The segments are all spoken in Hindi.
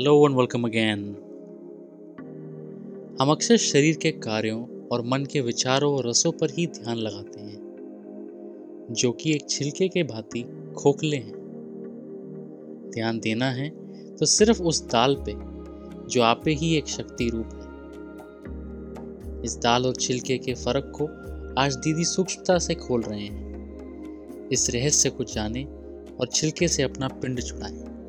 हेलो एंड वेलकम अगेन हम अक्सर शरीर के कार्यों और मन के विचारों और रसों पर ही ध्यान लगाते हैं, जो कि एक छिलके के भांति खोखले हैं। ध्यान देना है तो सिर्फ़ उस दाल पे, जो आपे ही एक शक्ति रूप है। इस दाल और छिलके के फ़र्क को आज दीदी सूक्ष्मता से खोल रहे हैं। इस रहस्य को जाने और छिलके से अपना पिंड छुड़ाएँ।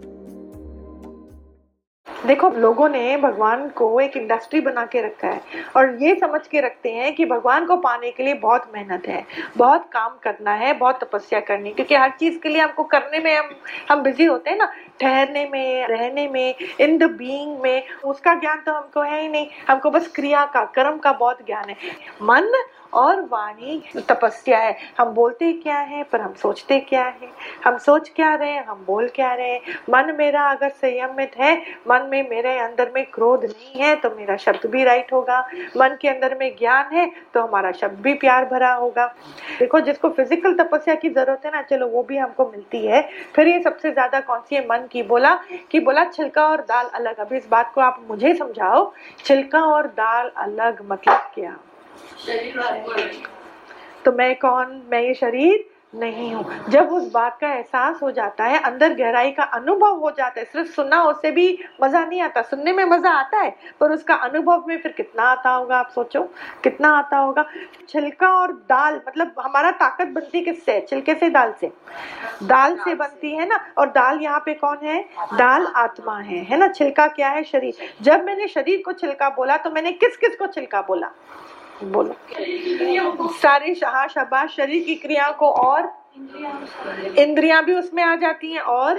देखो लोगों ने भगवान को एक इंडस्ट्री बना के रखा है और ये समझ के रखते हैं कि भगवान को पाने के लिए बहुत मेहनत है, बहुत काम करना है, बहुत तपस्या करनी क्योंकि हर चीज़ के लिए हमको करने में हम हम बिज़ी होते हैं ना, ठहरने में, रहने में इन द बीइंग में, उसका ज्ञान तो हमको है ही नहीं। हमको बस क्रिया का, कर्म का बहुत ज्ञान है। मन और वाणी तपस्या है। हम बोलते क्या है, पर हम सोचते क्या है? हम सोच क्या रहे हैं, हम बोल क्या रहे मन मेरा अगर संयमित है, मन में मेरे अंदर में क्रोध नहीं है तो मेरा शब्द भी राइट होगा। मन के अंदर में ज्ञान है तो हमारा शब्द भी प्यार भरा होगा। देखो, जिसको फ़िज़िकल तपस्या की ज़रूरत है ना, चलो वो भी हमको मिलती है। फिर ये सबसे ज़्यादा कौन सी है? मन की बोला, कि बोला, छिलका और दाल अलग। अभी इस बात को आप मुझे समझाओ, छिलका और दाल अलग मतलब क्या? तो मैं कौन? मैं ये शरीर नहीं हूँ। जब उस बात का एहसास हो जाता है, अंदर गहराई का अनुभव हो जाता है, सिर्फ़ सुनना उससे भी मज़ा नहीं आता, सुनने में मज़ा आता है, पर उसका अनुभव में फिर कितना आता होगा, आप सोचो, कितना आता होगा। छिलका और दाल मतलब हमारा ताकत बनती किससे? छिलके से, दाल से। दाल से बनती है ना? और दाल यहाँ पे कौन है? दाल आत्मा है है ना? छिलका क्या है? शरीर। जब मैंने शरीर को छिलका बोला तो मैंने किस किस को छिलका बोला? बोलो। सारी शाह शबाश शरीर की क्रिया को और इंद्रियाँ भी उसमें आ जाती हैं और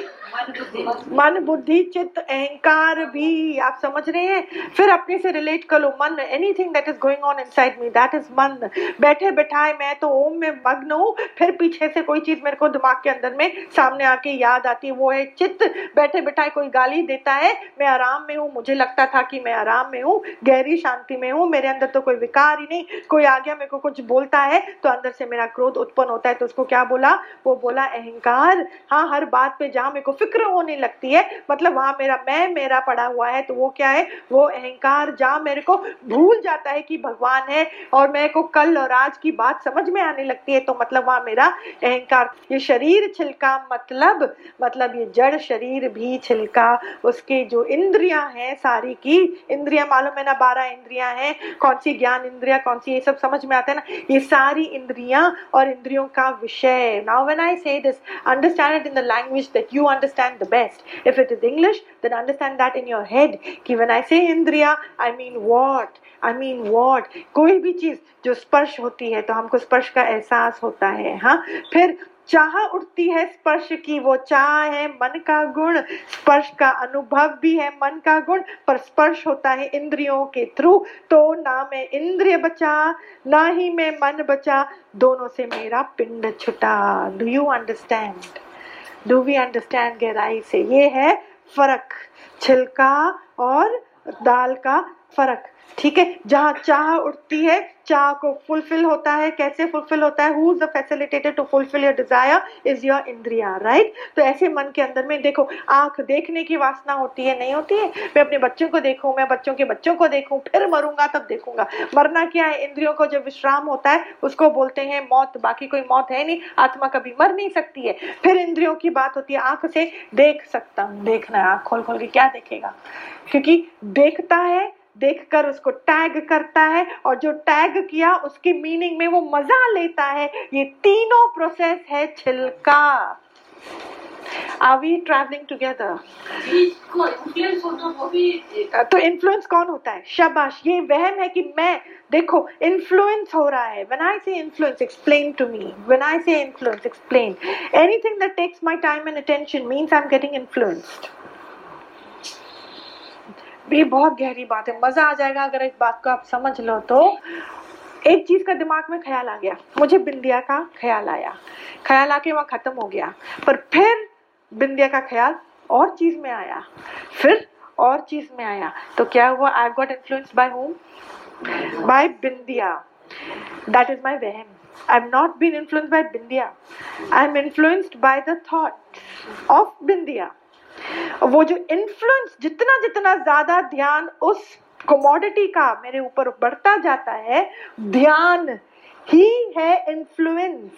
मन बुद्धि चित्त अहंकार भी, आप समझ रहे हैं? फिर अपने से रिलेट कर लो, मन anything that is going on inside me that is मन। बैठे बैठाए, मैं तो ओम में मग्न हूँ, फिर पीछे से कोई चीज़ मेरे को दिमाग के अंदर में सामने आके याद आती है, वो है चित्त। बैठे बैठाए, कोई गाली देता है, मैं आराम में हूँ, मुझे लगता था कि मैं आराम में हूँ, गहरी शांति में हूँ, मेरे अंदर तो कोई विकार ही नहीं, कोई आ गया, मेरे को कुछ बोलता है तो अंदर से मेरा क्रोध उत्पन्न होता है तो उसको क्या बोला? बोला, वो बोला, अहंकार हाँ हर बात पे जहाँ मेरे को फ़िक्र होने लगती है मतलब वहाँ मेरा, मैं, मेरा पड़ा हुआ है तो वो क्या है? वो अहंकार जहाँ मेरे को भूल जाता है कि भगवान है और मेरे को कल और आज की बात समझ में आने लगती है तो मतलब वहाँ मेरा अहंकार, ये शरीर छिलका मतलब मतलब ये जड़ शरीर भी छिलका, उसके जो इंद्रियाँ हैं सारी की, इंद्रिया मालूम है ना, बारह इंद्रियाँ हैं, कौन सी ज्ञान इंद्रिया, कौन सी ये सब समझ में आता है ना, ये सारी इंद्रियाँ और इंद्रियों का विषय Now, when I say this, understand it in the language that you understand the best. If it is English, then understand that in your head. कि when I say Indriya, I mean what? I mean what? कोई भी चीज जो स्पर्श होती है तो हमको स्पर्श का एहसास होता है हाँ फिर चाह उठती है स्पर्श की, वो चाह है मन का गुण। स्पर्श का अनुभव भी है मन का गुण, पर स्पर्श होता है इंद्रियों के थ्रू। तो ना मैं इंद्रिय बचा, ना ही मैं मन बचा। दोनों से मेरा पिंड छुटा। Do you understand do we understand गहराई से? ये है फ़र्क, छिलका और दाल का फ़र्क। ठीक है? जहाँ चाह उठती है, चाह को फुलफिल होता है। कैसे फुलफिल होता है? Who is the facilitator to fulfil your desire is your इंद्रिया राइट तो ऐसे मन के अंदर में देखो, आँख देखने की वासना होती है, नहीं होती है? मैं अपने बच्चों को देखूँ, मैं बच्चों के बच्चों को देखूँ, फिर मरूँगा, तब देखूँगा। मरना क्या है? इंद्रियों को जब विश्राम होता है, उसको बोलते हैं मौत, बाकी कोई मौत है नहीं, आत्मा कभी मर नहीं सकती है। फिर इंद्रियों की बात होती है, आँख से देख सकता हूँ, देखना है, आँख खोल खोल के क्या देखेगा? क्योंकि देखता है देखकर उसको टैग करता है और जो टैग किया उसकी मीनिंग में वो मज़ा लेता है। ये तीनों प्रोसेस है छिलका। आर वी ट्रैवलिंग टुगेदर तो इन्फ्लुएंस कौन होता है? शाबाश ये वहम है कि मैं देखो इन्फ्लुएंस हो रहा है। When I say influence explain to me when I say influence explain anything that takes my time and attention means I am getting influenced ये बहुत गहरी बात है। मज़ा आ जाएगा अगर इस बात को आप समझ लो तो। एक चीज़ का दिमाग में ख्याल आ गया। मुझे बिंदिया का ख्याल आया। ख्याल आके वहाँ खत्म हो गया। पर फिर बिंदिया का ख्याल और चीज़ में आया। फिर और चीज़ में आया। तो क्या हुआ? I got influence by home by Bindiya. That is my वहम। I've not been influenced by Bindya. I'm influenced by the thought of Bindya. वो जो इन्फ्लुएंस जितना जितना ज़्यादा ध्यान उस कमोडिटी का मेरे ऊपर बढ़ता जाता है, ध्यान ही है इन्फ्लुएंस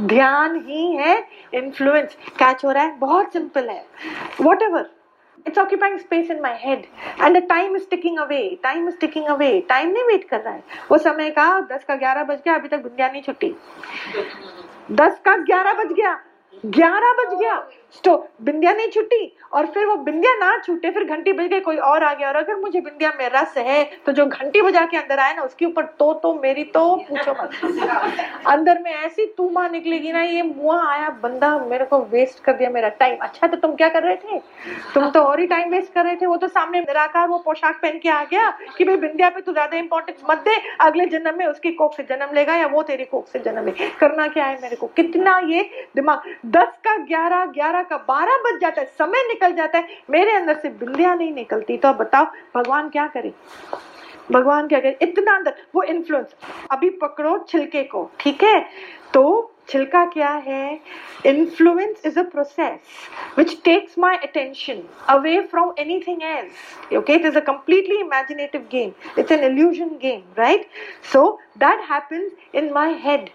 ध्यान ही है इन्फ्लुएंस कैच हो रहा है? बहुत सिंपल है. Whatever occupying space in my head. And the time is ticking away. Time is ticking away. Time नहीं वेट कर रहा है. वो समय का दस का ग्यारह बज गया, अभी तक बिंदिया नहीं छुट्टी. दस का ग्यारह बज गया. ग्यारह बज गया. तो बिंदिया नहीं छुट्टी और फिर वो बिंदिया ना छूटे, फिर घंटी बज गई, कोई और आ गया। और अगर मुझे बिंदिया में रस है तो जो घंटी बजा के अंदर आए ना, उसके ऊपर तो तो मेरी तो पूछो मत। अंदर में ऐसी तूमा निकलेगी ना, ये मुआ आया, बंदा मेरे को वेस्ट कर दिया मेरा टाइम अच्छा तो तुम क्या कर रहे थे? तुम तो और ही टाइम वेस्ट कर रहे थे। वो तो सामने निराकार वो पोशाक पहन के आ गया कि भाई बिंदिया पे तू ज़्यादा इंपॉर्टेंस मत दे, अगले जन्म में उसकी कोख से जन्म लेगा या वो तेरी कोख से जन्म ले। करना क्या है मेरे को? कितना ये दिमाग? दस का ग्यारह ग्यारह का बारह बज जाता है, समय निकल जाता है, मेरे अंदर से बिल्लियाँ नहीं निकलती। तो अब बताओ, भगवान क्या करे? भगवान क्या करे? इतना अंदर, वो इन्फ्लुएंस अभी पकड़ो छिलके को, ठीक है? तो छिलका क्या है? Influence is a process which takes my attention away from anything as okay it is a completely imaginative game it's an illusion game right so that happens in my head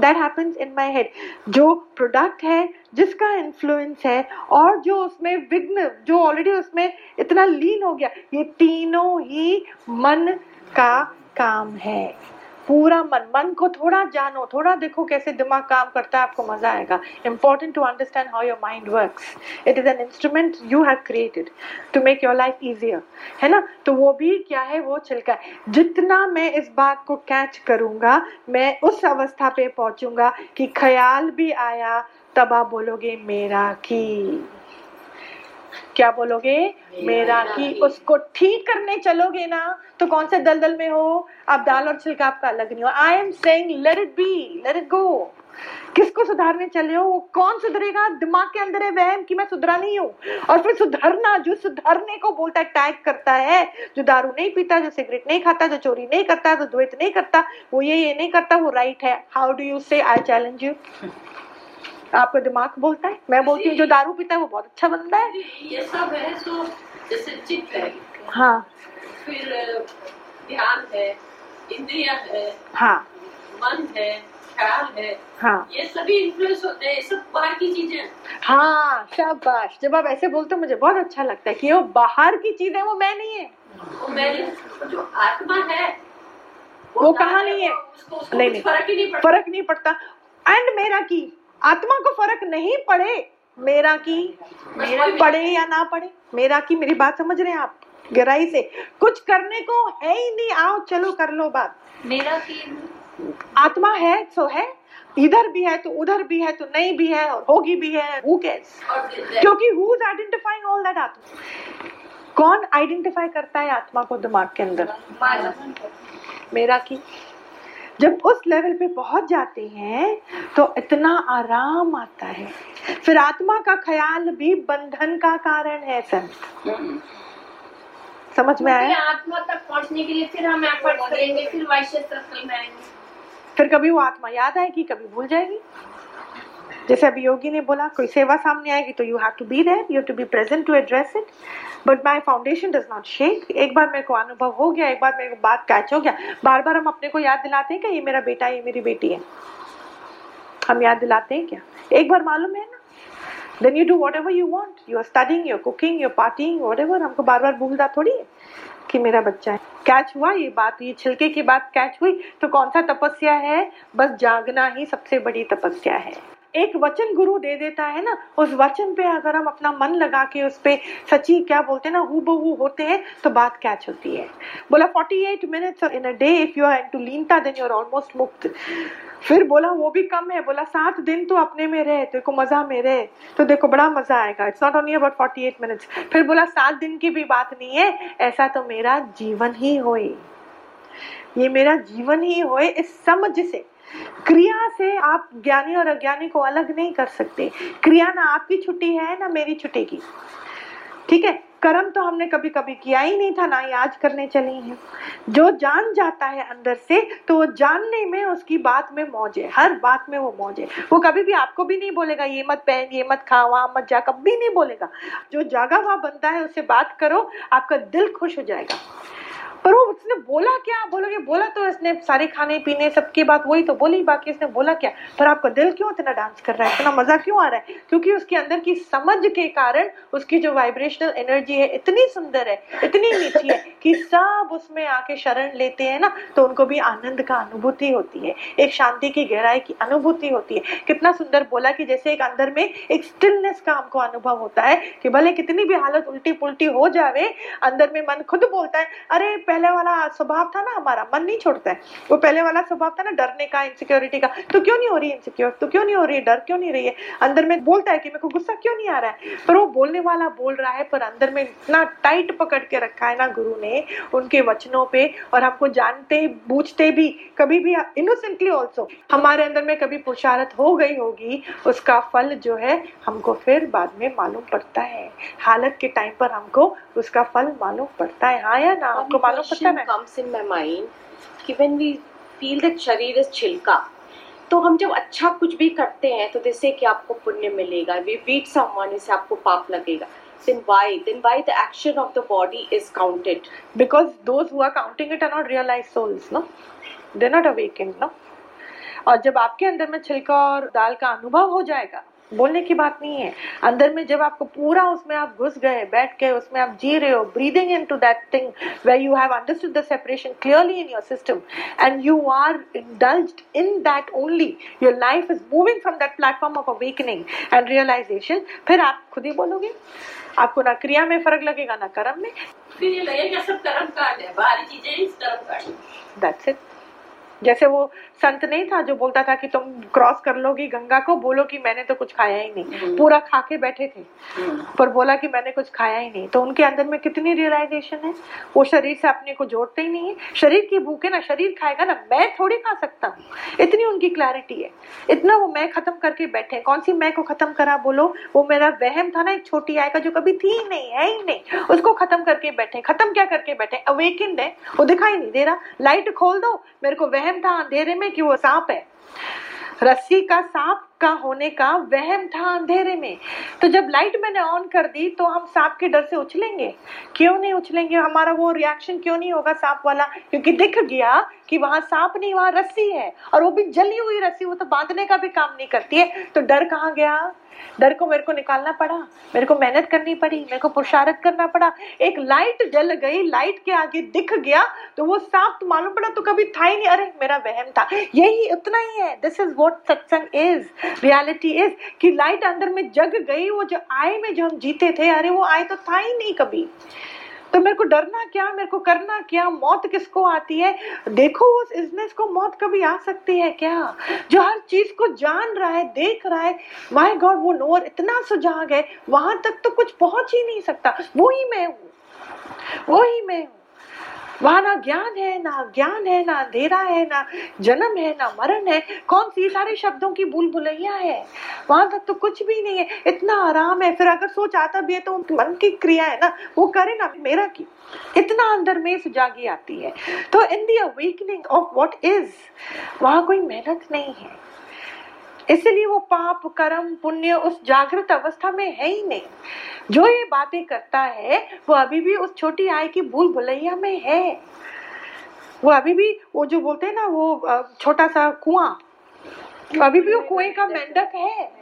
that happens in my head जो प्रोडक्ट है जिसका इन्फ्लुएंस है और जो उसमें विघ्न, जो ऑलरेडी उसमें इतना लीन हो गया, ये तीनों ही मन का काम है। पूरा मन मन को थोड़ा जानो, थोड़ा देखो कैसे दिमाग काम करता है, आपको मज़ा आएगा। Important to understand how your mind works it is an instrument you have created to make your life easier है ना? तो वो भी क्या है? वो छिलका है। जितना मैं इस बात को कैच करूँगा, मैं उस अवस्था पे पहुंचूँगा कि ख्याल भी आया, तब आप बोलोगे, मेरा की क्या बोलोगे? मेरा की उसको ठीक करने चलोगे ना तो कौन से दलदल में हो? आप दाल और छिलका आपका अलग नहीं हो। I am saying let it be let it go किसको सुधारने चले हो? वो कौन सुधरेगा? दिमाग के अंदर है वहम कि मैं सुधरा नहीं हूँ। और फिर सुधरना जो सुधरने को बोलता है टैग करता है जो दारू नहीं पीता जो सिगरेट नहीं खाता जो चोरी नहीं करता जो द्वैत नहीं करता वो ये ये नहीं करता वो राइट है। हाउ डू यू से आई चैलेंज यू आपका दिमाग बोलता है? मैं बोलती हूँ जो दारू पीता है वो बहुत अच्छा बनता है। ये सब है सो जैसे चित्त है। हाँ। फिर ध्यान है इंद्रिया है हाँ। मन है ख्याल है हाँ। ये सभी इन्फ्लुएंस होते हैं सब बाहर की चीज़ें। हाँ शाबाश। जब आप ऐसे बोलते हो मुझे बहुत अच्छा लगता है कि वो बाहर की चीज़ है वो मैं नहीं है। वो मैंने जो आत्मा है वो वो कहाँ नहीं है? उसको, उसको नहीं, नहीं। फ़र्क नहीं पड़ता। एंड मेरा की? आत्मा को फ़र्क नहीं पड़े मेरा की मेरा पड़े या ना पड़े मेरा की मेरी बात समझ रहे हैं आप? गहराई से। कुछ करने को है ही नहीं आओ चलो कर लो बात। मेरा की आत्मा है सो है। इधर भी है तो उधर भी है तो नहीं भी है और होगी भी है हु कैर्स क्योंकि who is identifying all that आत्मा? कौन आइडेंटिफाई करता है आत्मा को दिमाग के अंदर? मेरा की जब उस लेवल पे पहुँच जाते हैं तो इतना आराम आता है। फिर आत्मा का ख्याल भी बंधन का कारण है संत समझ में आया? आत्मा तक पहुँचने के लिए फिर हम एफर्ट करेंगे फिर वैश्य फिर कभी वो आत्मा याद आएगी कभी भूल जाएगी? जैसे अभी योगी ने बोला, कोई सेवा सामने आएगी तो you have to be there you to be present to address it but my foundation does not shake एक बार मेरे को अनुभव हो गया, एक बार मेरे को बात कैच हो गया। बार बार हम अपने को याद दिलाते हैं कि ये मेरा बेटा है, ये मेरी बेटी है। हम याद दिलाते हैं क्या? एक बार मालूम है ना? Then you do whatever you want you are studying your cooking your parting whatever हमको बार बार भूलता थोड़ी है कि मेरा बच्चा है। कैच हुआ ये बात, ये छिलके की बात कैच हुई? तो कौन सा तपस्या है? बस जागना ही सबसे बड़ी तपस्या है। एक वचन गुरु दे देता है ना, उस वचन पे अगर हम अपना मन लगा के उस पे सच्ची क्या बोलते हैं ना हु बहु होते हैं तो बात कैच होती है। बोला 48 minutes in a day if you are into लीनता then you are almost मुक्त. फिर बोला, वो भी कम है। बोला, सात दिन तो अपने में रहे को मज़ा में रहे तो देखो बड़ा मज़ा आएगा। It's not only about 48 minutes फिर बोला, सात दिन की भी बात नहीं है, ऐसा तो मेरा जीवन ही होए। ये मेरा जीवन ही होए इस समझ से। क्रिया से आप ज्ञानी और अज्ञानी को अलग नहीं कर सकते। क्रिया ना आपकी छुट्टी है, ना मेरी छुट्टी की। ठीक है? कर्म तो हमने कभी कभी किया ही नहीं था, ना ही आज करने चली हैं। जो जान जाता है अंदर से तो वो जानने में उसकी बात में मौज है। हर बात में वो मौज है। वो कभी भी आपको भी नहीं बोलेगा, ये मत पहन, ये मत खा, वहाँ मत जा। कभी नहीं बोलेगा। जो जागा हुआ बनता है उससे बात करो, आपका दिल खुश हो जाएगा। पर वो उसने बोला क्या? बोलोगे, बोला तो इसने सारे खाने, पीने, सबकी बात, वही तो बोली, बाकी इसने बोला क्या? पर आपका दिल क्यों इतना डांस कर रहा है? इतना मज़ा क्यों आ रहा है? क्योंकि उसके अंदर की समझ के कारण उसकी जो वाइब्रेशनल एनर्जी है, इतनी सुंदर है, इतनी मीठी है कि सब उसमें आके शरण लेते हैं ना तो उनको भी आनंद का अनुभूति होती है। एक शांति की गहराई की अनुभूति होती है। कितना सुंदर बोला कि जैसे एक अंदर में एक स्टिलनेस का हमको अनुभव होता है कि भले कितनी भी हालत उल्टी पुल्टी हो जावे, अंदर में मन खुद बोलता है, अरे पहले वाला स्वभाव था ना हमारा, मन नहीं छोड़ता है। वो पहले वाला स्वभाव था ना डरने का इनसिक्योरिटी का। तो क्यों नहीं हो रही इनसिक्योर तो क्यों नहीं हो रही? है डर क्यों नहीं रही है? अंदर में बोलता है कि मेरे को गुस्सा क्यों नहीं आ रहा है? पर वो बोलने वाला बोल रहा है, पर अंदर में इतना टाइट पकड़ के रखा है ना गुरु ने उनके वचनों पे, और हमको जानते, बूझते भी, कभी भी इनोसेंटली ऑल्सो हमारे अंदर में कभी पुरुषारत हो गई होगी, उसका फल जो है हमको फिर बाद में मालूम पड़ता है। हालत के टाइम पर हमको उसका फल मालूम पड़ता है। हाँ या ना? आपको मालूम है comes in my mind कि when we feel that शरीर is छिलका तो हम जब अच्छा कुछ भी करते हैं तो जैसे कि आपको पुण्य मिलेगा वी बीट समवन इससे आपको पाप लगेगा then why then why the action of the body is counted because those who are counting it are not realized souls no they're not awakened no और जब आपके अंदर में छिलका और दाल का अनुभव हो जाएगा बोलने की बात नहीं है। अंदर में जब आपको पूरा उसमें आप घुस गए बैठ गए उसमें आप जी रहे हो breathing into that thing way you have understood the separation clearly in your system and you are indulged in that only your life is moving from that platform of awakening and realization फिर आप खुद ही बोलोगे। आपको ना क्रिया में फ़र्क लगेगा ना कर्म में। फिर ये लगेगा सब कर्म कांड है बाहरी चीज़ें इस कर्म कांड दैट्स इट जैसे वो संत नहीं था जो बोलता था कि तुम क्रॉस कर लोगी गंगा को बोलो कि मैंने तो कुछ खाया ही नहीं। हम्म। पूरा खा के बैठे थे। हम्म। पर बोला कि मैंने कुछ खाया ही नहीं। तो उनके अंदर में कितनी रियलाइजेशन है? वो शरीर से अपने को जोड़ते ही नहीं है। शरीर की भूख है ना शरीर खाएगा ना मैं थोड़ी खा सकता हूँ। इतनी उनकी क्लैरिटी है। इतना वो मैं खत्म करके बैठे कौन सी मैं को खत्म करा बोलो? वो मेरा वहम था ना एक छोटी आय का जो कभी थी ही नहीं है ही नहीं। उसको खत्म करके बैठे खत्म क्या करके बैठे अवेकेंड है। वो दिखाई नहीं दे रहा। लाइट खोल दो। मेरे को वहम था, अंधेरे में कि वो सांप है। रस्सी का सांप का होने का वहम था अंधेरे में। तो जब लाइट मैंने ऑन कर दी तो हम सांप के डर से उछलेंगे। क्यों नहीं उछलेंगे? हमारा वो रिएक्शन क्यों नहीं होगा सांप वाला? क्योंकि दिख गया कि वहाँ सांप नहीं, वहाँ रस्सी है। और वो भी जली हुई रस्सी, वो तो बांधने का भी काम नहीं करती है। तो डर कहाँ गया? डर को मेरे को निकालना पड़ा, मेरे को मेहनत करनी पड़ी, मेरे को पुरुषारत करना पड़ा। एक लाइट जल गई लाइट के आगे दिख गया तो वो सांप तो मालूम पड़ा तो कभी था ही नहीं। अरे, मेरा वहम था। यही उतना ही है। This is what satsang is reality is कि लाइट अंदर में जग गई, वो जो आय में जो हम जीते थे, अरे वो आय तो था ही नहीं कभी। तो मेरे को डरना क्या, मेरे को करना क्या, मौत किसको आती है? देखो उस इजनेस को मौत कभी आ सकती है क्या? जो हर चीज़ को जान रहा है, देख रहा है माय गॉड वो नोर इतना सुजाग है, वहाँ तक तो कुछ पहुँच ही नहीं सकता। वो ही मैं हूँ। वो ही मैं हूँ। वहाँ ना, ज्ञान है ना, ज्ञान है ना, अंधेरा है ना, जन्म है ना, मरण है। कौन सी सारे शब्दों की भूल भुलैया है? वहाँ तक तो कुछ भी नहीं है। इतना आराम है। फिर अगर सोच आता भी है तो मन की क्रिया है ना, वो करे ना, मेरा की इतना अंदर में सुजागी आती है। तो in the awakening of what is वहाँ कोई मेहनत नहीं है। इसलिए वो पाप, कर्म, पुण्य उस जागृत अवस्था में है ही नहीं। जो ये बातें करता है, वो अभी भी उस छोटी आय की भूल भुलैया में है। वो अभी भी, वो जो बोलते हैं ना, वो छोटा सा कुआँ अभी भी वो कुएँ का मेंढक है।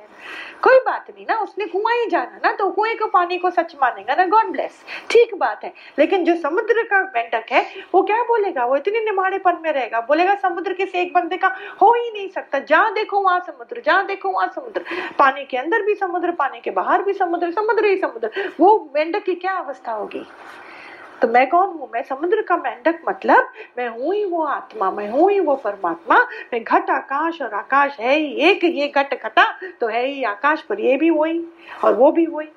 कोई बात नहीं ना, उसने कुआँ ही जाना ना तो कुएँ के पानी को सच मानेगा ना गॉड ब्लेस ठीक बात है, लेकिन जो समुद्र का मेंढक है, वो क्या बोलेगा? वो इतने निमाड़ेपन में रहेगा। बोलेगा, समुद्र के से एक बंदे का हो ही नहीं सकता। जहाँ देखो वहाँ समुद्र, जहाँ देखो वहाँ समुद्र। पानी के अंदर भी समुद्र, पानी के बाहर भी समुद्र समुद्र ही समुद्र। वो मेंढक की क्या अवस्था होगी? तो मैं कौन हूँ? मैं समुद्र का मेंढक मतलब मैं हूँ ही वो आत्मा, मैं हूँ ही वो परमात्मा। मैं घट आकाश और आकाश है ही एक, ये घट घटा तो है ही आकाश पर ये भी वही और वो भी वही।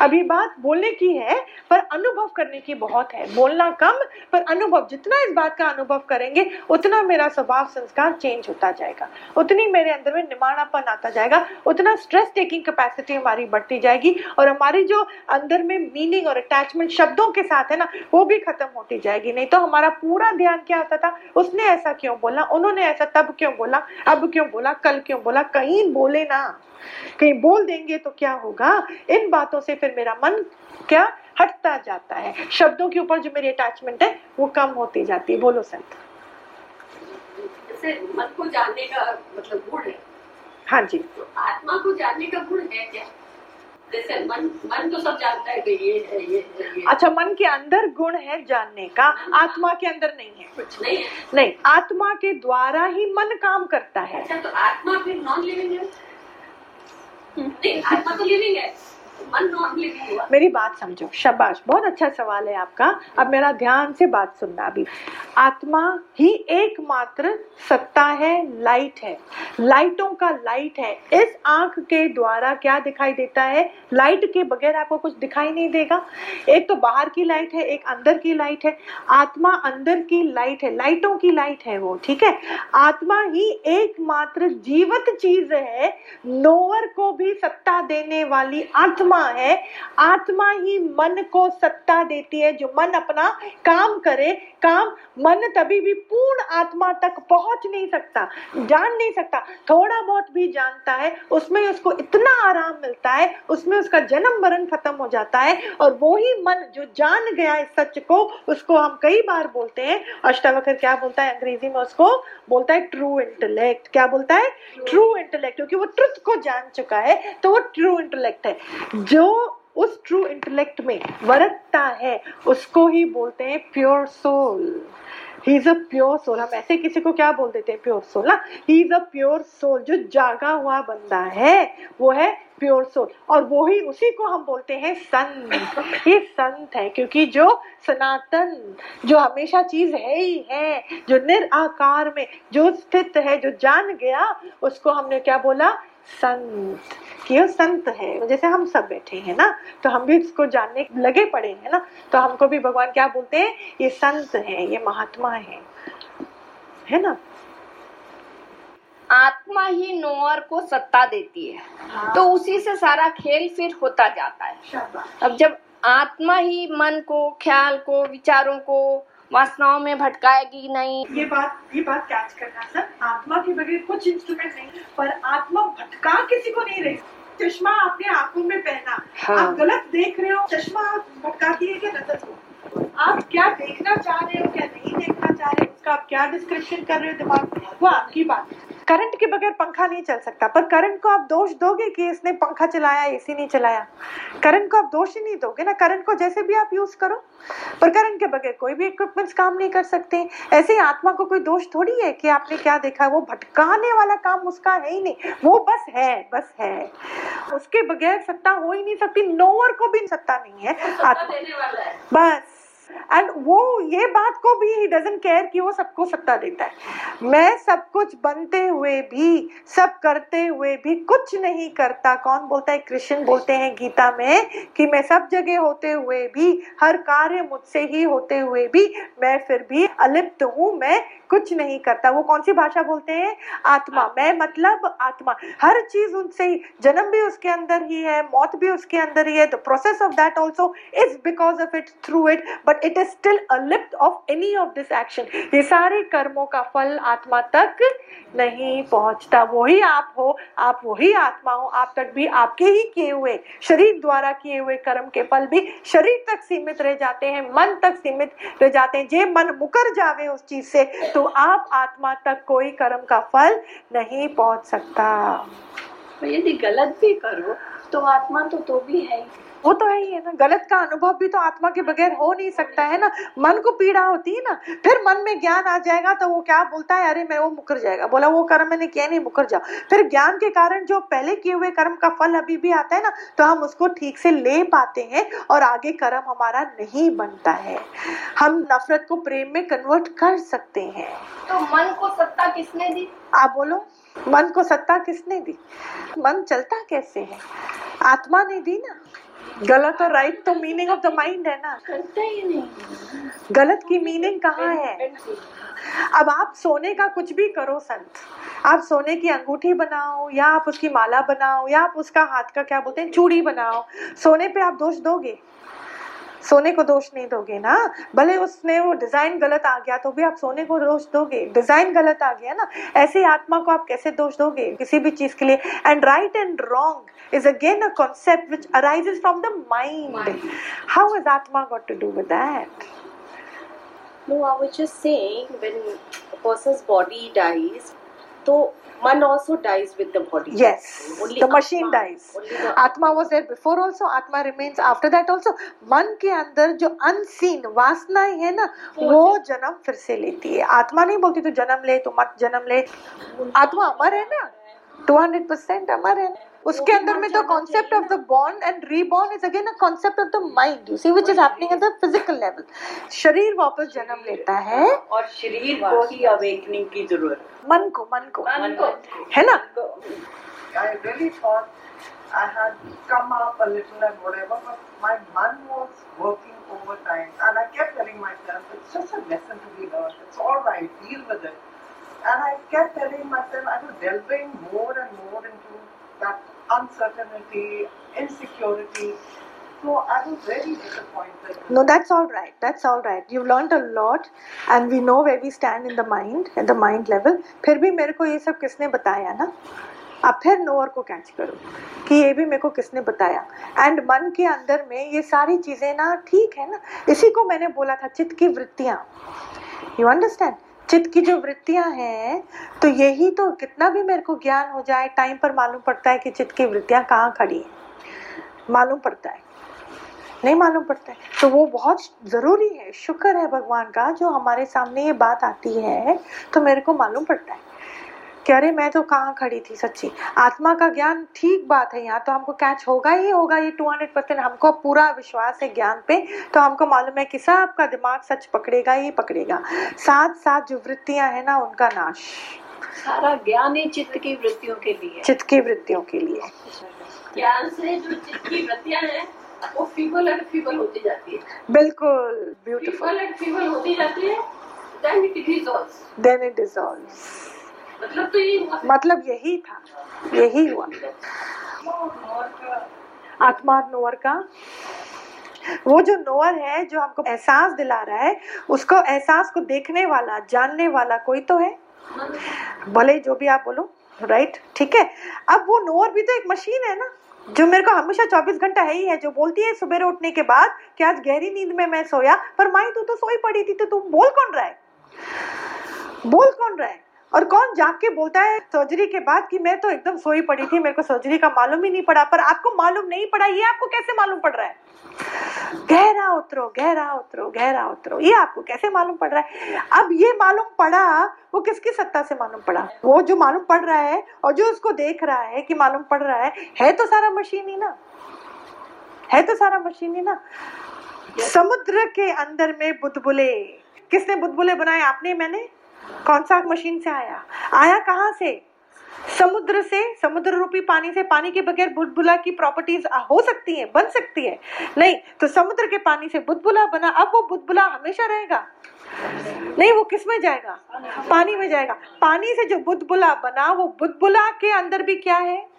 अभी बात बोलने की है, पर अनुभव करने की बहुत है। बोलना कम, पर अनुभव, जितना इस बात का अनुभव करेंगे, उतना मेरा स्वभाव संस्कार चेंज होता जाएगा। उतनी मेरे अंदर में निमाणापन आता जाएगा, उतना स्ट्रेस टेकिंग कैपेसिटी हमारी बढ़ती जाएगी, और हमारी जो अंदर में मीनिंग और अटैचमेंट शब्दों के साथ है ना, वो भी खत्म होती जाएगी। नहीं तो हमारा पूरा ध्यान क्या होता था? उसने ऐसा क्यों बोला? उन्होंने ऐसा तब क्यों बोला? अब क्यों बोला? कल क्यों बोला? कहीं बोले ना। कहीं बोल देंगे तो क्या होगा? इन बातों से फिर मेरा मन क्या हटता जाता है? शब्दों के ऊपर जो मेरी अटैचमेंट है वो कम होती जाती है। बोलो संत। जैसे मन को जानने का मतलब गुण है। हाँ जी। तो आत्मा को जानने का गुण है क्या? जैसे मन मन तो सब जानता है कि ये है ये ये अच्छा मन के अंदर गुण है जानने का आत्मा के अंदर नहीं है। कुछ नहीं है। नहीं आत्मा के द्वारा ही मन काम करता है। अच्छा तो आत्मा फिर नॉन लिविंग है नहीं आत्मा तो लिविंग है। मेरी बात समझो। शाबाश, बहुत अच्छा सवाल है आपका। अब मेरा ध्यान से बात सुनना अभी आत्मा ही एकमात्र सत्ता है लाइट है। लाइटों का लाइट है। इस आँख के द्वारा क्या दिखाई देता है? लाइट के बगैर आपको कुछ दिखाई नहीं देगा। एक तो बाहर की लाइट है, एक अंदर की लाइट है। आत्मा अंदर की लाइट है लाइटों की लाइट है वो, ठीक है? आत्मा ही एकमात्र जीवित चीज़ है नोवर को भी सत्ता देने वाली आत्मा। है आत्मा ही मन को सत्ता देती है जो मन अपना काम करे काम मन तभी भी पूर्ण आत्मा तक पहुँच नहीं सकता जान नहीं सकता। थोड़ा बहुत भी जानता है उसमें उसको इतना आराम मिलता है उसमें उसका जन्म मरण खत्म हो जाता है और वो ही मन जो जान गया इस सच को उसको हम कई बार बोलते हैं। अष्टावक्र क्या बोलता है अंग्रेज़ी में उसको? बोलता है ट्रू इंटेलेक्ट क्या बोलता है? ट्रू इंटेलेक्ट क्योंकि वो ट्रुथ को जान चुका है तो वो ट्रू इंटेलेक्ट है। जो उस ट्रू इंटेलेक्ट में वरकता है, उसको ही बोलते हैं pure soul he is a pure soul हम ऐसे किसी को क्या बोल देते हैं प्योर सोल ना? He is a pure soul जो जागा हुआ बंदा है, वो है प्योर सोल और वो ही उसी को हम बोलते हैं संत. ये संत है क्योंकि जो सनातन, जो हमेशा चीज़ है ही है, जो निराकार में, जो स्थित है, जो जान गया, उसको हमने क्या बोला? संत कि वो संत है। जैसे हम सब बैठे हैं ना तो हम भी इसको जानने लगे पड़े हैं ना तो हमको भी भगवान क्या बोलते हैं? ये संत है ये महात्मा है। है ना? आत्मा ही नोअर को सत्ता देती है। हाँ। तो उसी से सारा खेल फिर होता जाता है। अब जब आत्मा ही मन को ख्याल को विचारों को वासनाओं में भटकाएगी नहीं। ये बात ये बात कैच करना सर। आत्मा के बगैर कुछ इंस्ट्रूमेंट नहीं पर आत्मा भटका किसी को नहीं रही। चश्मा आपने आँखों में पहना। हाँ। आप गलत देख रहे हो। चश्मा भटकाती है क्या नज़र को आप क्या देखना चाह रहे हो क्या नहीं देखना चाह रहे हो? उसका आप क्या डिस्क्रिप्शन कर रहे हो? दिमाग वो आपकी बात। है करंट के बगैर पंखा नहीं चल सकता पर करंट को आप दोष दोगे कि इसने पंखा चलाया एसी नहीं चलाया? करंट को आप दोष ही नहीं दोगे ना? करंट को जैसे भी आप यूज़ करो पर करंट के बगैर कोई भी इक्विपमेंट्स काम नहीं कर सकते। ऐसे ही आत्मा को कोई दोष थोड़ी है कि आपने क्या देखा? वो भटकाने वाला काम उसका है ही नहीं। वो बस है बस है। उसके बगैर सत्ता हो ही नहीं सकती नोवर को भी सत्ता नहीं है। आत्मा है। बस। एंड वो ये बात को भी ही डजंट केयर कि वो सबको सत्ता देता है। मैं सब कुछ बनते हुए भी, सब करते हुए भी कुछ नहीं करता। कौन बोलता है? कृष्ण बोलते हैं गीता में कि मैं सब जगह होते हुए भी, हर कार्य मुझसे ही होते हुए भी, मैं फिर भी अलिप्त हूँ, मैं कुछ नहीं करता। वो कौन सी भाषा बोलते हैं? आत्मा। मैं मतलब आत्मा। हर चीज़ उनसे ही, जन्म भी उसके अंदर ही है, मौत भी उसके अंदर ही है। The process of that also is because of it through it but it is still अलिप्त of any of this action ये सारे कर्मों का फल आत्मा तक नहीं पहुँचता। वही आप हो, आप वही आत्मा हो, आप तक भी आपके ही किए हुए, शरीर द्वारा किए हुए कर्म के फल भी शरीर तक सीमित रह जाते हैं, मन तक सीमित रह जाते हैं। जे मन मुकर जावे उस चीज़ से तो आप आत्मा तक कोई कर्म का फल नहीं पहुँच सकता। तो यदि गलत भी करो तो आत्मा तो तो भी है। वो तो है ही है ना। गलत का अनुभव भी तो आत्मा के बगैर हो नहीं सकता है ना। मन को पीड़ा होती है ना फिर मन में ज्ञान आ जाएगा तो वो क्या बोलता है? अरे मैं वो मुकर जाएगा। बोला वो कर्म मैंने किया नहीं मुकर जाओ। फिर ज्ञान के कारण जो पहले किए हुए कर्म का फल अभी भी आता है ना तो हम उसको ठीक से ले पाते हैं और आगे कर्म हमारा नहीं बनता है। हम नफरत को प्रेम में कन्वर्ट कर सकते हैं। तो मन को सत्ता किसने दी? आप बोलो मन को सत्ता किसने दी? मन चलता कैसे है? आत्मा ने दी ना। गलत और राइट तो मीनिंग ऑफ़ द माइंड है ना। करता ही नहीं। गलत की मीनिंग कहाँ है? अब आप सोने का कुछ भी करो संत। आप सोने की अंगूठी बनाओ या आप उसकी माला बनाओ या आप उसका हाथ का क्या बोलते हैं चूड़ी बनाओ। सोने पे आप दोष दोगे? सोने को दोष नहीं दोगे ना? भले उसने वो डिज़ाइन गलत आ गया तो भी आप सोने को दोष दोगे। डिज़ाइन गलत आ गया ना? ऐसे आत्मा को आप कैसे दोष दोगे किसी भी चीज़ के लिए? And right and wrong is again a concept which arises from the mind how is आत्मा got to do with that No, I was just saying when a person's body dies, so मन also dies with the body yes the machine dies आत्मा वॉज़ देयर बिफोर ऑल्सो आत्मा रिमेन्स आफ्टर दैट ऑल्सो मन के अंदर जो अनसीन वासनाएँ है ना वो जन्म फिर से लेती है आत्मा नहीं बोलती तो जन्म ले तो मत जन्म ले आत्मा अमर है ना टू हंड्रेड परसेंट अमर है ना उसके अंदर में तो concept of the born and reborn is again a concept of the mind you see which is happening at the physical level शरीर वापस जन्म लेता है और शरीर को ही अवेकनिंग की ज़रूरत मन को मन को मन को है ना I really thought I had come up a little and whatever, but my mind was working overtime. And I kept telling myself, it's just a lesson to be learned. It's all right, deal with it. And I kept telling myself, I was delving more and more into that uncertainty, insecurity. So I was very disappointed. No, that's all right. That's all right. You've learned a lot, and we know where we stand in the mind, at the mind level. फिर भी मेरे को ये सब किसने बताया ना अब फिर नोअर को कैच करो कि ये भी मेरे को किसने बताया एंड मन के अंदर में ये सारी चीज़ें ना ठीक है ना इसी को मैंने बोला था चित्त की वृत्तियाँ यू अंडरस्टैंड चित्त की जो वृत्तियाँ हैं तो यही तो कितना भी मेरे को ज्ञान हो जाए, टाइम पर मालूम पड़ता है कि चित्त की वृत्तियाँ कहाँ खड़ी है। मालूम पड़ता है। नहीं मालूम पड़ता है। तो वो बहुत ज़रूरी है, शुक्र है भगवान का, जो हमारे सामने ये बात आती है तो मेरे को मालूम पड़ता है। कि अरे मैं तो कहाँ खड़ी थी सच्ची? आत्मा का ज्ञान ठीक बात है यहाँ तो हमको कैच होगा ही होगा ये 200 परसेंट हमको पूरा विश्वास है ज्ञान पे तो हमको मालूम है कि सब सबका दिमाग सच पकड़ेगा ही पकड़ेगा। साथ साथ जो वृत्तियाँ हैं ना उनका नाश। सारा ज्ञान ही चित्त की वृत्तियों के लिए चित्त की वृत्तियों के लिए। ज्ञान से जो चित्त की वृत्तियाँ हैं वो फीबल एंड फीबल होती जाती है। बिल्कुल ब्यूटीफुल फीबल एंड फीबल होती जाती है then it dissolves then it dissolves मतलब तो ये मतलब यही था, यही हुआ। आत्मा नोअर का, वो जो नोअर है, जो हमको एहसास दिला रहा है, उसको एहसास को देखने वाला, जानने वाला कोई तो है? भले जो भी आप बोलो राइट ठीक है? अब वो नोअर भी तो एक मशीन है ना, जो मेरे को हमेशा 24 घंटा है ही है, जो बोलती है सुबह उठने के बाद कि आज गहरी नींद में मैं सोया, पर माई तू तो सोई पड़ी थी तो तू बोल कौन रहा है? बोल कौन रहा है? और कौन जाग के बोलता है सर्जरी के बाद कि मैं तो एकदम सोई पड़ी थी, मेरे को सर्जरी का मालूम ही नहीं पड़ा, पर आपको मालूम नहीं पड़ा, ये आपको कैसे मालूम पड़ रहा है? गहरा उतरो गहरा उतरो गहरा उतरो, ये आपको कैसे मालूम पड़ रहा है? अब ये मालूम पड़ा, वो किसकी सत्ता से मालूम पड़ा? वो जो मालूम पड़ रहा है और जो उसको देख रहा है कि मालूम पड़ रहा है है तो सारा मशीन ही ना? है तो सारा मशीन ही ना? समुद्र के अंदर में बुदबुले, किसने बुदबुले बनाए? आपने, मैंने? कौन सा मशीन से आया? आया कहाँ से? समुद्र से, समुद्र रूपी पानी से। पानी के बगैर बुलबुला की प्रॉपर्टीज़ हो सकती है, बन सकती है। नहीं तो समुद्र के पानी से बुलबुला बना, अब वो बुलबुला हमेशा रहेगा। नहीं, वो किसमें जाएगा? पानी में जाएगा। पानी से जो बुलबुला बना, वो बुलबुला के अंदर भी क्या है?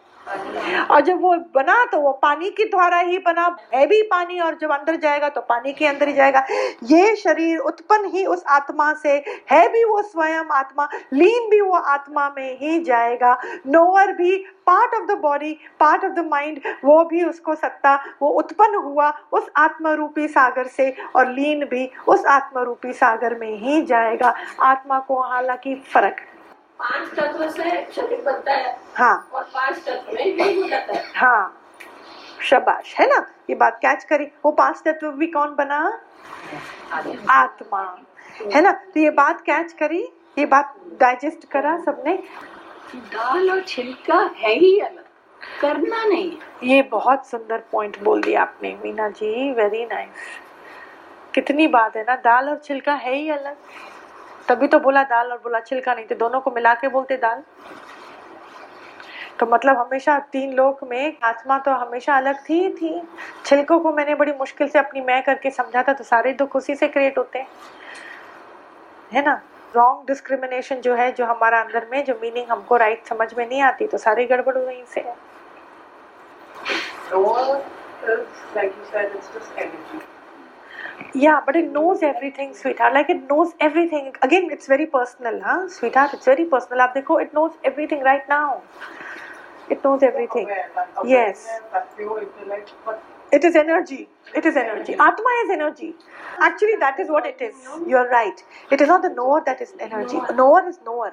और जब वो बना तो वो पानी के द्वारा ही बना। है भी पानी और जब अंदर जाएगा तो पानी के अंदर ही जाएगा। ये शरीर उत्पन्न ही उस आत्मा से, है भी वो स्वयं आत्मा, लीन भी वो आत्मा में ही जाएगा। नोअर भी part of the body part of the mind वो भी उसको सत्ता, वो उत्पन्न हुआ उस आत्मा रूपी सागर से और लीन भी उस आत्मा रूपी सागर में ही जाएगा। आत्मा को हालाँकि फ़र्क पाँच तत्व से शरीर बनता है हाँ। और पाँच तत्व में हो जाता है। हाँ। शबाश है ना? ये बात कैच करी। वो पाँच तत्व भी कौन बना? आत्मा है ना? तो ये बात कैच करी ये बात डाइजेस्ट करा सबने? दाल और छिलका है ही अलग करना नहीं ये बहुत सुंदर पॉइंट बोल दिया आपने मीना जी वेरी नाइस कितनी बात है ना? दाल और छिलका है ही अलग। तभी तो बोला दाल और बोला छिलका नहीं तो दोनों को मिला के बोलते दाल। तो मतलब हमेशा तीन लोक में आत्मा तो हमेशा अलग थी थी। छिलकों को मैंने बड़ी मुश्किल से अपनी मैं करके समझा था तो सारे दुख उसी से क्रिएट होते हैं। है ना? रॉन्ग डिस्क्रिमिनेशन जो है, जो हमारा अंदर में, जो मीनिंग हमको राइट समझ में नहीं आती तो सारी गड़बड़ वहीं से है। Yeah, but it knows everything, sweetheart. Like it knows everything. Again, it's very personal, huh, sweetheart? It's very personal. आप देखो, it knows everything right now. It knows everything. Aware, like Yes. awareness, that pure intellect, but It is energy. It is energy. Atma is energy. Actually, that is what it is. You're right. It is not the knower that is energy. Knower is knower.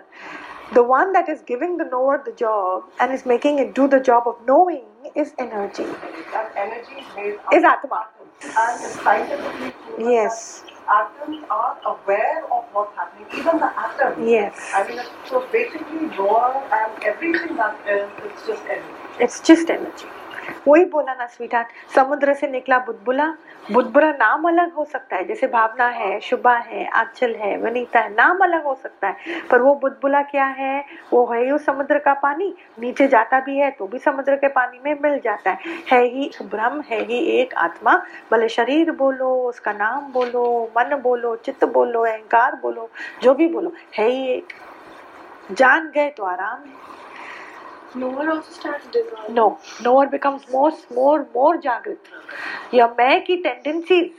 The one that is giving the knower the job and is making it do the job of knowing is energy. And energy is, is atma. And scientifically yes. atoms are aware of what's happening, even the atoms. Yes. I mean, so basically, knower and everything that is, it's just energy. It's just energy. वही बोला ना स्वीटार्ट समुद्र से निकला बुदबुला। बुदबुला नाम अलग हो सकता है, जैसे भावना है, शुभा है, आंचल है, वनीता है, नाम अलग हो सकता है। पर वो बुदबुला क्या है? वो है ही समुद्र का पानी। नीचे जाता भी है तो भी समुद्र के पानी में मिल जाता है। है ही ब्रह्म, है ही एक आत्मा। भले शरीर बोलो, उसका नाम बोलो, मन बोलो, चित्त बोलो, अहंकार बोलो, जो भी बोलो, है ही एक। जान गए तो आराम है। Knower also starts dissolving. No, knower becomes more, more, more jagrit. Your की tendencies,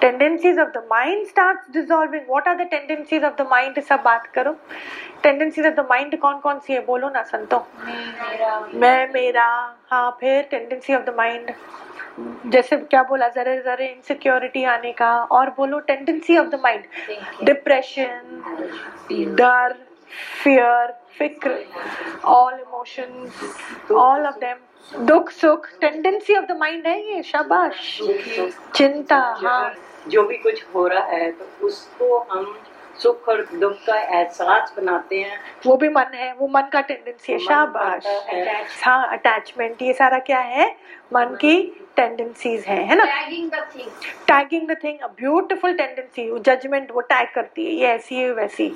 tendencies of the mind starts dissolving. What are the tendencies of the mind? सब बात करो. Tendencies of the mind कौन कौन सी है बोलो ना संतो. मैं मेरा हाँ फिर tendency of the mind जैसे क्या बोला जरे जरे इनसिक्योरिटी आने का और बोलो tendency of the mind depression डर फियर फ़िक्र all emotions all of them दुख सुख टेंडेंसी ऑफ़ द माइंड है ये शाबाश। चिंता हाँ। जो भी कुछ हो रहा है तो उसको हम सुख और दुख का एहसास बनाते हैं। वो भी मन है वो मन का टेंडेंसी है शाबाश। हाँ। अटैचमेंट ये सारा क्या है? मन की टेंडेंसीज है है ना? Tagging the thing tagging the thing a beautiful tendency judgement वो टैग करती है ये ऐसी है वैसी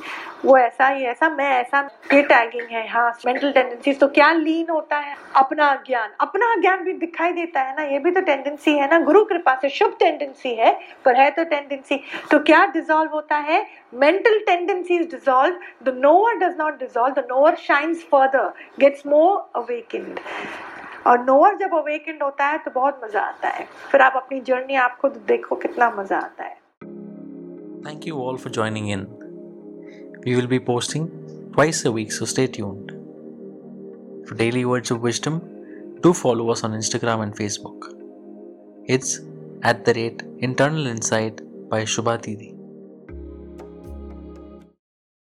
वो ऐसा ये ऐसा मैं ऐसा ये टैगिंग है हाँ मेंटल टेंडेंसीज तो क्या लीन होता है? अपना ज्ञान अपना ज्ञान भी दिखाई देता है ना ये भी तो टेंडेंसी है ना गुरु कृपा से शुभ टेंडेंसी है पर है तो टेंडेंसी तो क्या डिजॉल्व होता है? Mental tendencies dissolve the knower does not dissolve the knower shines further gets more awakened और नोअर जब अवेकेंड होता है तो बहुत मज़ा आता है। फिर आप अपनी जर्नी आप खुद देखो कितना मज़ा आता है। Thank you all for joining in we will be posting twice a week so stay tuned for daily words of wisdom do follow us on Instagram and Facebook it's at the rate internal insight by Shubha Didi